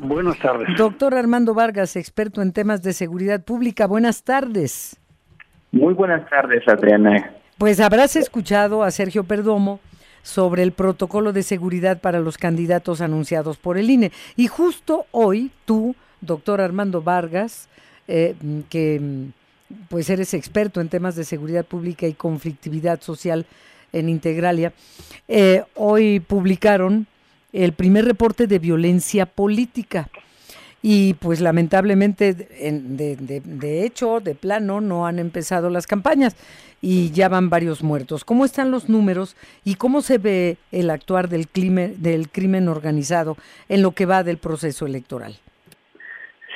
Buenas tardes. Doctor Armando Vargas, experto en temas de seguridad pública. Buenas tardes. Muy buenas tardes, Adriana. Pues habrás escuchado a Sergio Perdomo sobre el protocolo de seguridad para los candidatos anunciados por el INE. Y justo hoy tú, doctor Armando Vargas, eh, que pues eres experto en temas de seguridad pública y conflictividad social en Integralia, eh, hoy publicaron el primer reporte de violencia política. Y pues lamentablemente, de, hecho, de plano, no han empezado las campañas y ya van varios muertos. ¿Cómo están los números y cómo se ve el actuar del crimen, del crimen organizado en lo que va del proceso electoral?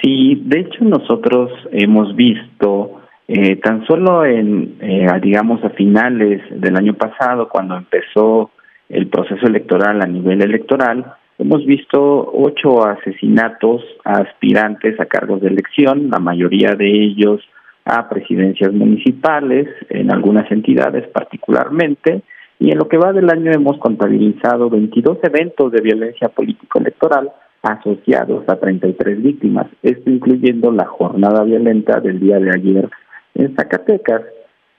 Sí, de hecho nosotros hemos visto eh, tan solo en, eh, digamos, a finales del año pasado, cuando empezó el proceso electoral a nivel electoral, hemos visto ocho asesinatos a aspirantes a cargos de elección, la mayoría de ellos a presidencias municipales, en algunas entidades particularmente, y en lo que va del año hemos contabilizado 22 eventos de violencia político-electoral asociados a 33 víctimas, esto incluyendo la jornada violenta del día de ayer en Zacatecas,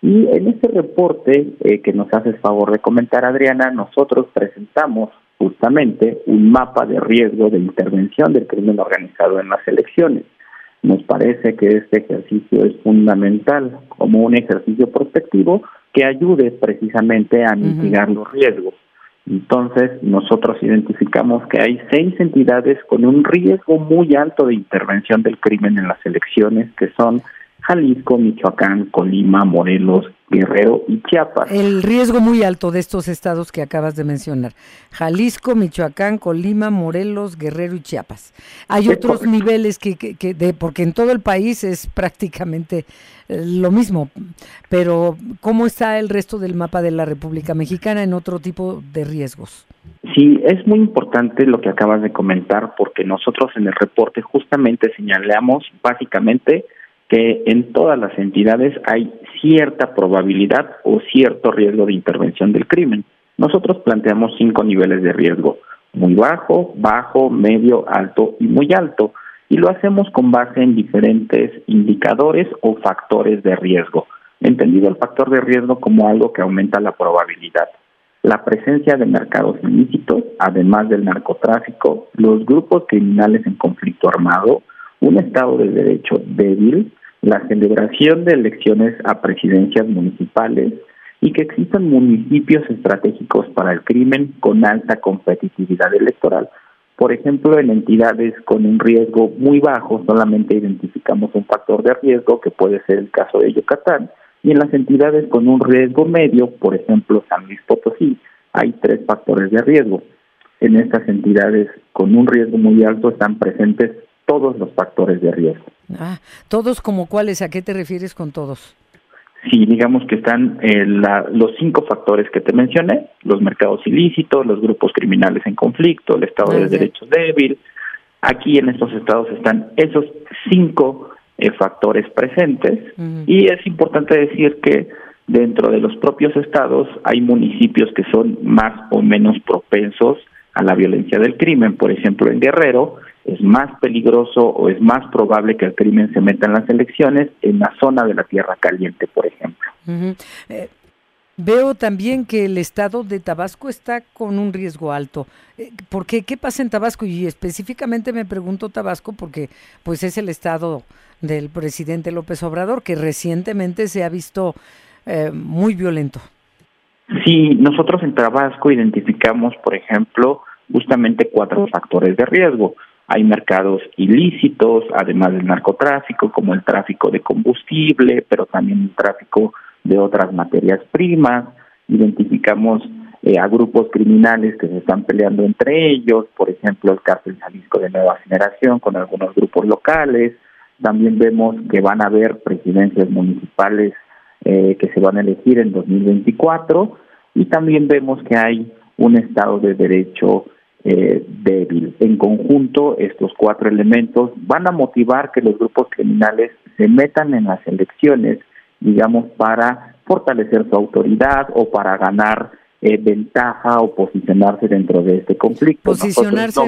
y en este reporte eh, que nos haces favor de comentar, Adriana, nosotros presentamos justamente un mapa de riesgo de intervención del crimen organizado en las elecciones. Nos parece que este ejercicio es fundamental como un ejercicio prospectivo que ayude precisamente a mitigar los riesgos. Entonces, nosotros identificamos que hay seis entidades con un riesgo muy alto de intervención del crimen en las elecciones, que son Jalisco, Michoacán, Colima, Morelos, Guerrero y Chiapas. El riesgo muy alto de estos estados que acabas de mencionar. Jalisco, Michoacán, Colima, Morelos, Guerrero y Chiapas. Hay otros niveles que, que, de, porque en todo el país es prácticamente eh, lo mismo, pero ¿cómo está el resto del mapa de la República Mexicana en otro tipo de riesgos? Sí, es muy importante lo que acabas de comentar porque nosotros en el reporte justamente señalamos básicamente que en todas las entidades hay cierta probabilidad o cierto riesgo de intervención del crimen. Nosotros planteamos cinco niveles de riesgo, muy bajo, bajo, medio, alto y muy alto, y lo hacemos con base en diferentes indicadores o factores de riesgo, entendido el factor de riesgo como algo que aumenta la probabilidad. La presencia de mercados ilícitos, además del narcotráfico, los grupos criminales en conflicto armado, un Estado de Derecho débil, la celebración de elecciones a presidencias municipales y que existan municipios estratégicos para el crimen con alta competitividad electoral. Por ejemplo, en entidades con un riesgo muy bajo solamente identificamos un factor de riesgo, que puede ser el caso de Yucatán, y en las entidades con un riesgo medio, por ejemplo San Luis Potosí, hay tres factores de riesgo. En estas entidades con un riesgo muy alto están presentes todos los factores de riesgo. Ah, ¿todos como cuáles? ¿A qué te refieres con todos? Sí, digamos que están eh, los cinco factores que te mencioné, los mercados ilícitos, los grupos criminales en conflicto, el Estado de Derecho débil. Aquí en estos estados están esos cinco eh, factores presentes y es importante decir que dentro de los propios estados hay municipios que son más o menos propensos a la violencia del crimen. Por ejemplo, en Guerrero es más peligroso o es más probable que el crimen se meta en las elecciones en la zona de la Tierra Caliente, por ejemplo. Eh, veo también que el estado de Tabasco está con un riesgo alto. Eh, ¿Por qué? ¿Qué pasa en Tabasco? Y específicamente me pregunto Tabasco porque pues es el estado del presidente López Obrador que recientemente se ha visto eh, muy violento. Sí, nosotros en Tabasco identificamos, por ejemplo, justamente cuatro factores de riesgo. Hay mercados ilícitos, además del narcotráfico, como el tráfico de combustible, pero también el tráfico de otras materias primas. Identificamos eh, a grupos criminales que se están peleando entre ellos, por ejemplo, el cártel Jalisco de Nueva Generación con algunos grupos locales. También vemos que van a haber presidencias municipales eh, que se van a elegir en 2024 y también vemos que hay un Estado de Derecho eh, débil. En conjunto, estos cuatro elementos van a motivar que los grupos criminales se metan en las elecciones, digamos, para fortalecer su autoridad o para ganar eh, ventaja o posicionarse dentro de este conflicto. Posicionarse,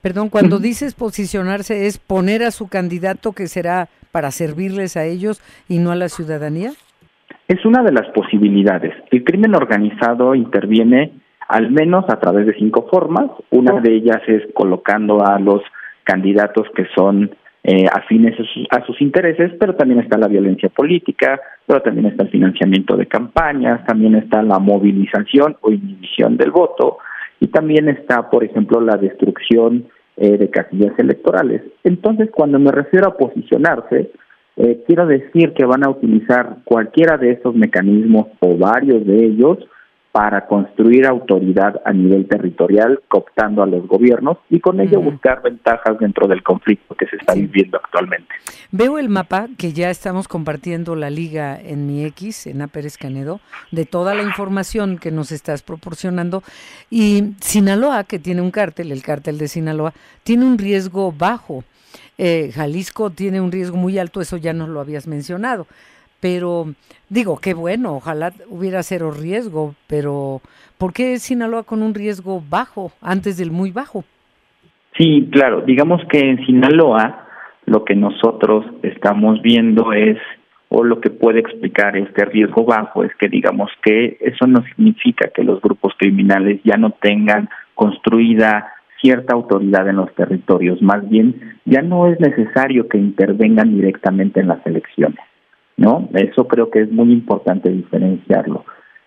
perdón, cuando dices posicionarse es poner a su candidato que será para servirles a ellos y no a la ciudadanía. Es una de las posibilidades. El crimen organizado interviene al menos a través de cinco formas. Una de ellas es colocando a los candidatos que son eh, afines a sus, intereses, pero también está la violencia política, pero también está el financiamiento de campañas, también está la movilización o inhibición del voto y también está, por ejemplo, la destrucción eh, de casillas electorales. Entonces, cuando me refiero a posicionarse, eh, quiero decir que van a utilizar cualquiera de estos mecanismos o varios de ellos para construir autoridad a nivel territorial, cooptando a los gobiernos y con ello buscar ventajas dentro del conflicto que se está viviendo actualmente. Veo el mapa que ya estamos compartiendo la liga en mi X, en Pérez Canedo, de toda la información que nos estás proporcionando y Sinaloa, que tiene un cártel, el cártel de Sinaloa, tiene un riesgo bajo. Eh, Jalisco tiene un riesgo muy alto, eso ya nos lo habías mencionado pero digo, qué bueno, ojalá hubiera cero riesgo, pero ¿por qué Sinaloa con un riesgo bajo antes del muy bajo? Sí, claro, digamos que en Sinaloa lo que nosotros estamos viendo es, o lo que puede explicar este riesgo bajo, es que digamos que eso no significa que los grupos criminales ya no tengan construida cierta autoridad en los territorios, más bien ya no es necesario que intervengan directamente en las elecciones. ¿No? Eso creo que es muy importante diferenciarlo.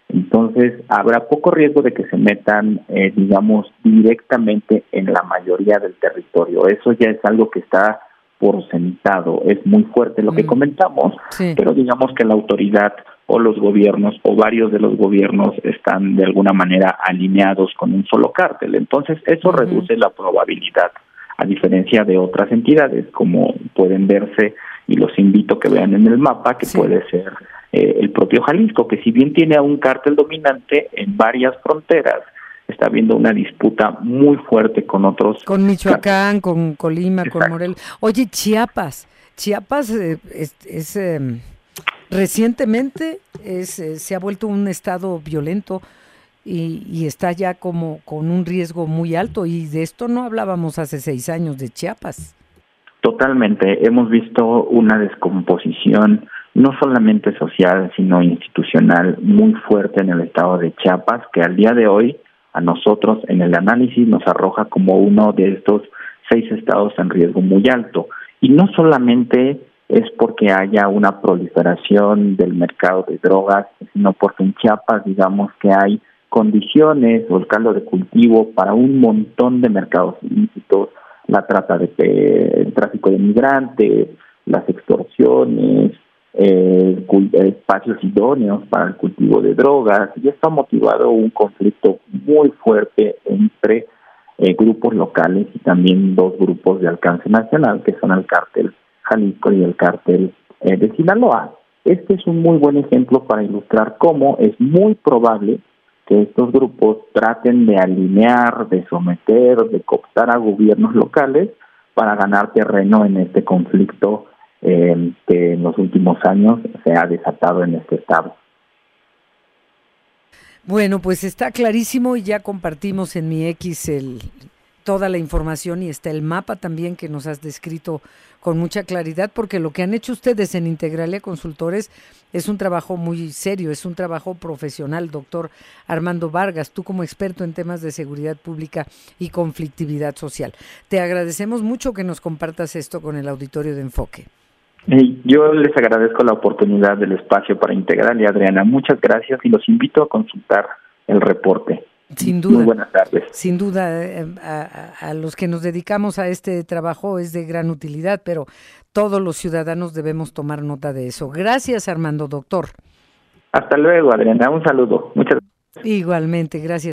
Entonces, habrá poco riesgo de que se metan, eh, digamos, directamente en la mayoría del territorio. Eso ya es algo que está por sentado. Es muy fuerte lo que mm. comentamos, pero digamos que la autoridad o los gobiernos o varios de los gobiernos están de alguna manera alineados con un solo cártel. Entonces, eso reduce la probabilidad, a diferencia de otras entidades, como pueden verse y los invito a que vean en el mapa que puede ser eh, el propio Jalisco, que si bien tiene a un cártel dominante en varias fronteras, está habiendo una disputa muy fuerte con otros. Con Michoacán, con Colima, con Morelos. Oye, Chiapas, Chiapas eh, es, em, recientemente es, eh, se ha vuelto un estado violento y, y, está ya como con un riesgo muy alto y de esto no hablábamos hace seis años de Chiapas. Totalmente. Hemos visto una descomposición no solamente social, sino institucional muy fuerte en el estado de Chiapas, que al día de hoy a nosotros en el análisis nos arroja como uno de estos seis estados en riesgo muy alto. Y no solamente es porque haya una proliferación del mercado de drogas, sino porque en Chiapas digamos que hay condiciones o el caldo de cultivo para un montón de mercados ilícitos, la trata de tráfico de migrantes, las extorsiones, eh, espacios idóneos para el cultivo de drogas, y esto ha motivado un conflicto muy fuerte entre eh, grupos locales y también dos grupos de alcance nacional, que son el cártel Jalisco y el cártel eh, de Sinaloa. Este es un muy buen ejemplo para ilustrar cómo es muy probable que estos grupos traten de alinear, de someter, de cooptar a gobiernos locales para ganar terreno en este conflicto eh, que en los últimos años se ha desatado en este estado. Bueno, pues está clarísimo y ya compartimos en mi X el, toda la información y está el mapa también que nos has descrito con mucha claridad, porque lo que han hecho ustedes en Integralia Consultores es un trabajo muy serio, es un trabajo profesional, doctor Armando Vargas, tú como experto en temas de seguridad pública y conflictividad social. Te agradecemos mucho que nos compartas esto con el auditorio de Enfoque. Yo les agradezco la oportunidad del espacio para Integralia, Adriana. Muchas gracias y los invito a consultar el reporte. Sin duda. Muy buenas tardes. Sin duda, eh, a, los que nos dedicamos a este trabajo es de gran utilidad, pero todos los ciudadanos debemos tomar nota de eso. Gracias, Armando, doctor. Hasta luego, Adriana. Un saludo. Muchas gracias. Igualmente, gracias.